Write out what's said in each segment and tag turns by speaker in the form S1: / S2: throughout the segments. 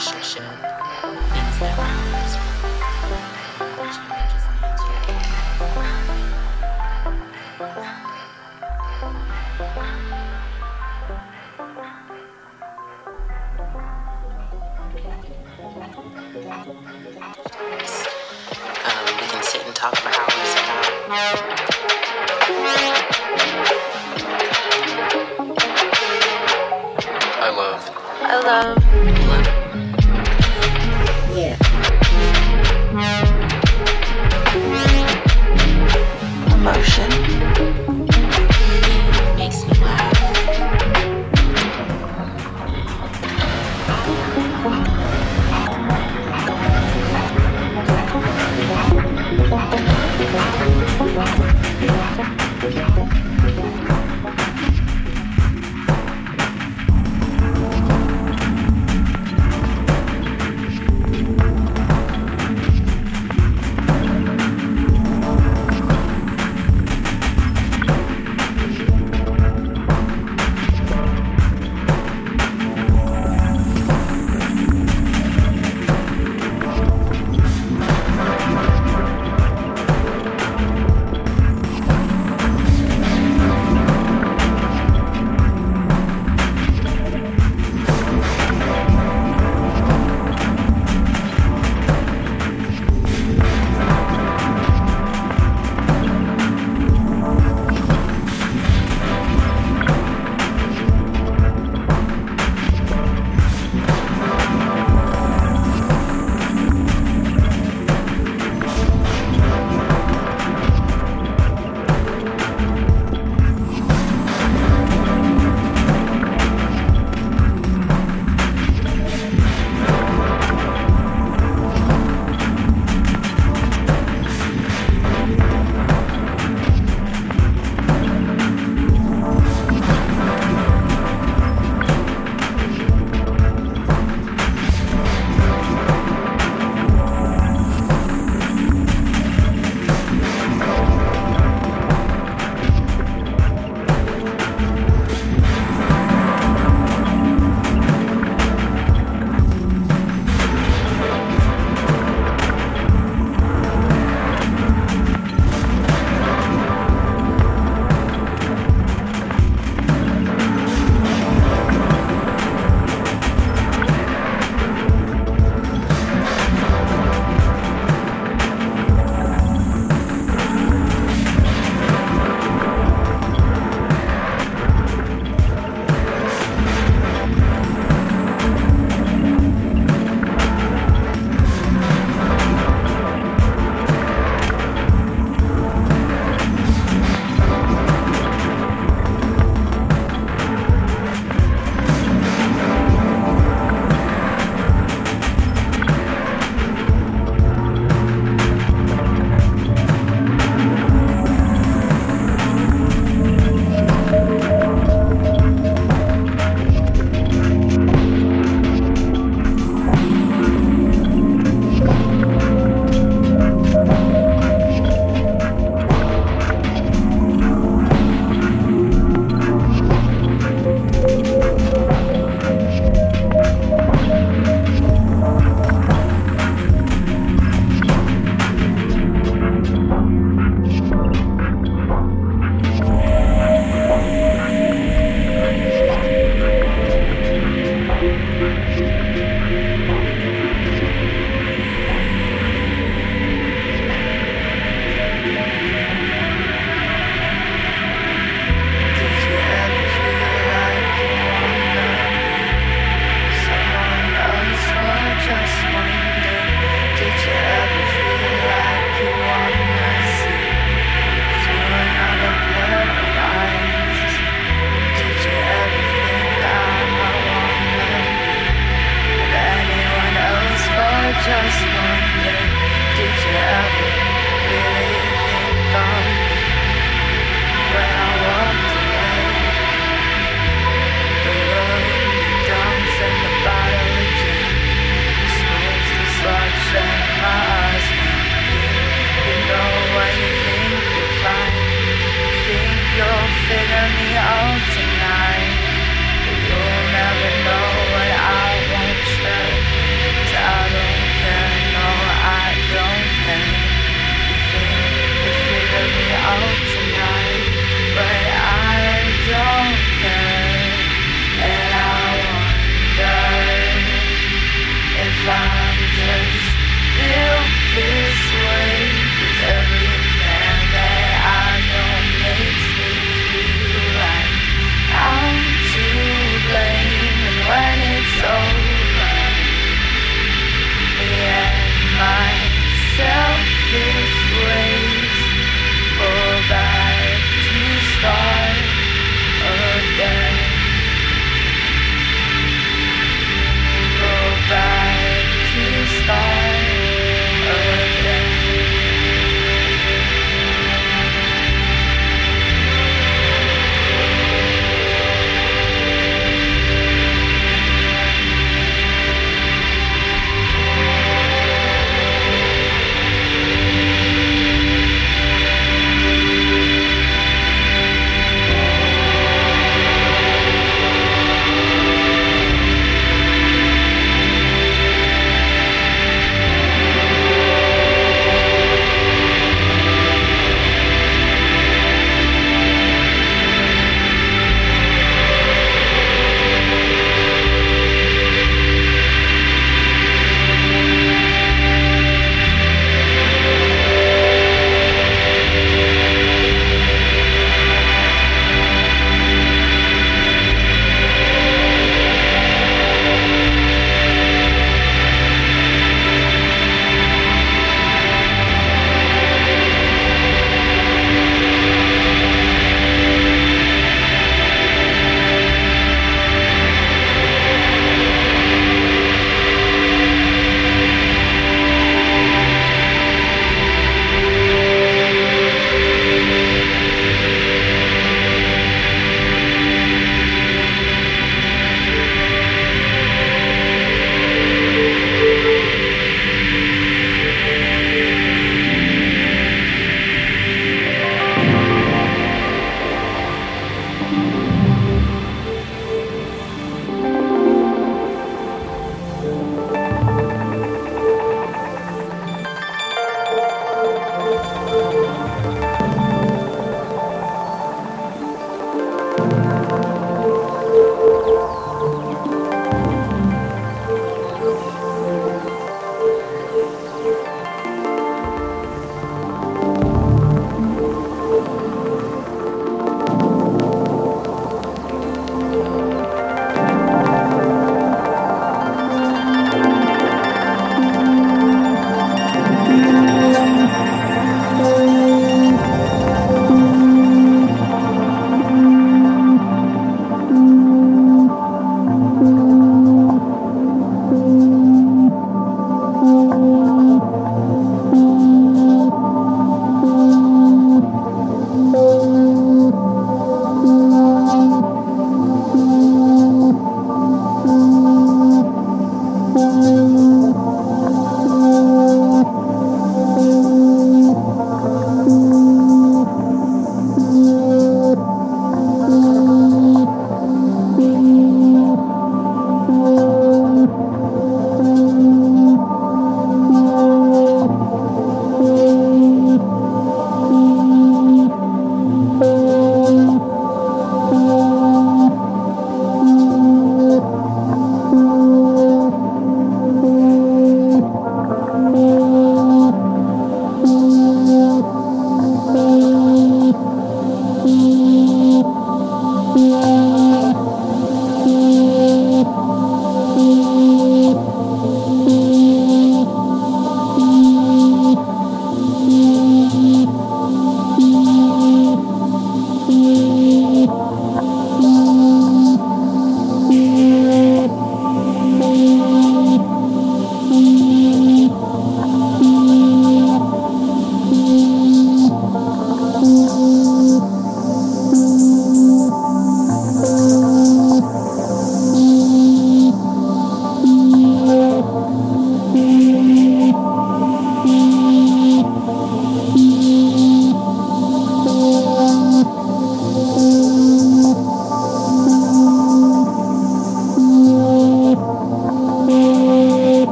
S1: we can sit and talk for hours.
S2: I love.
S3: I love.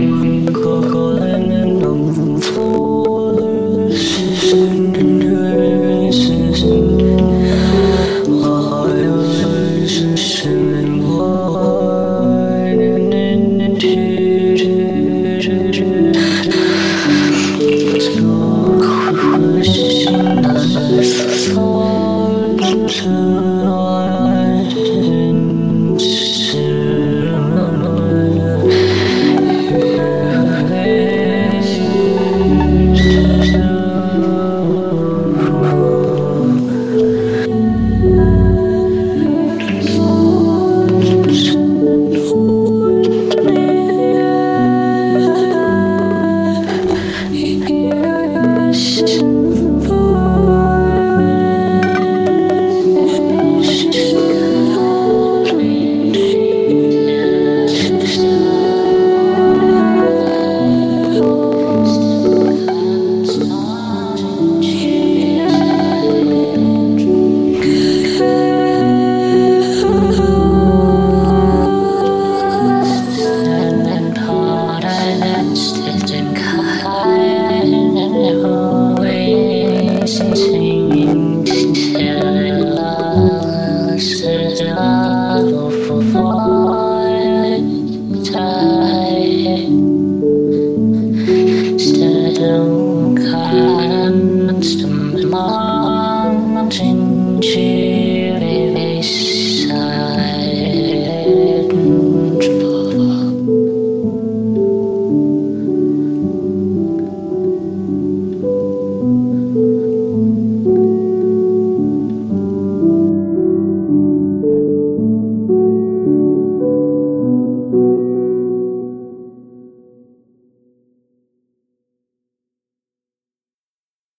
S4: And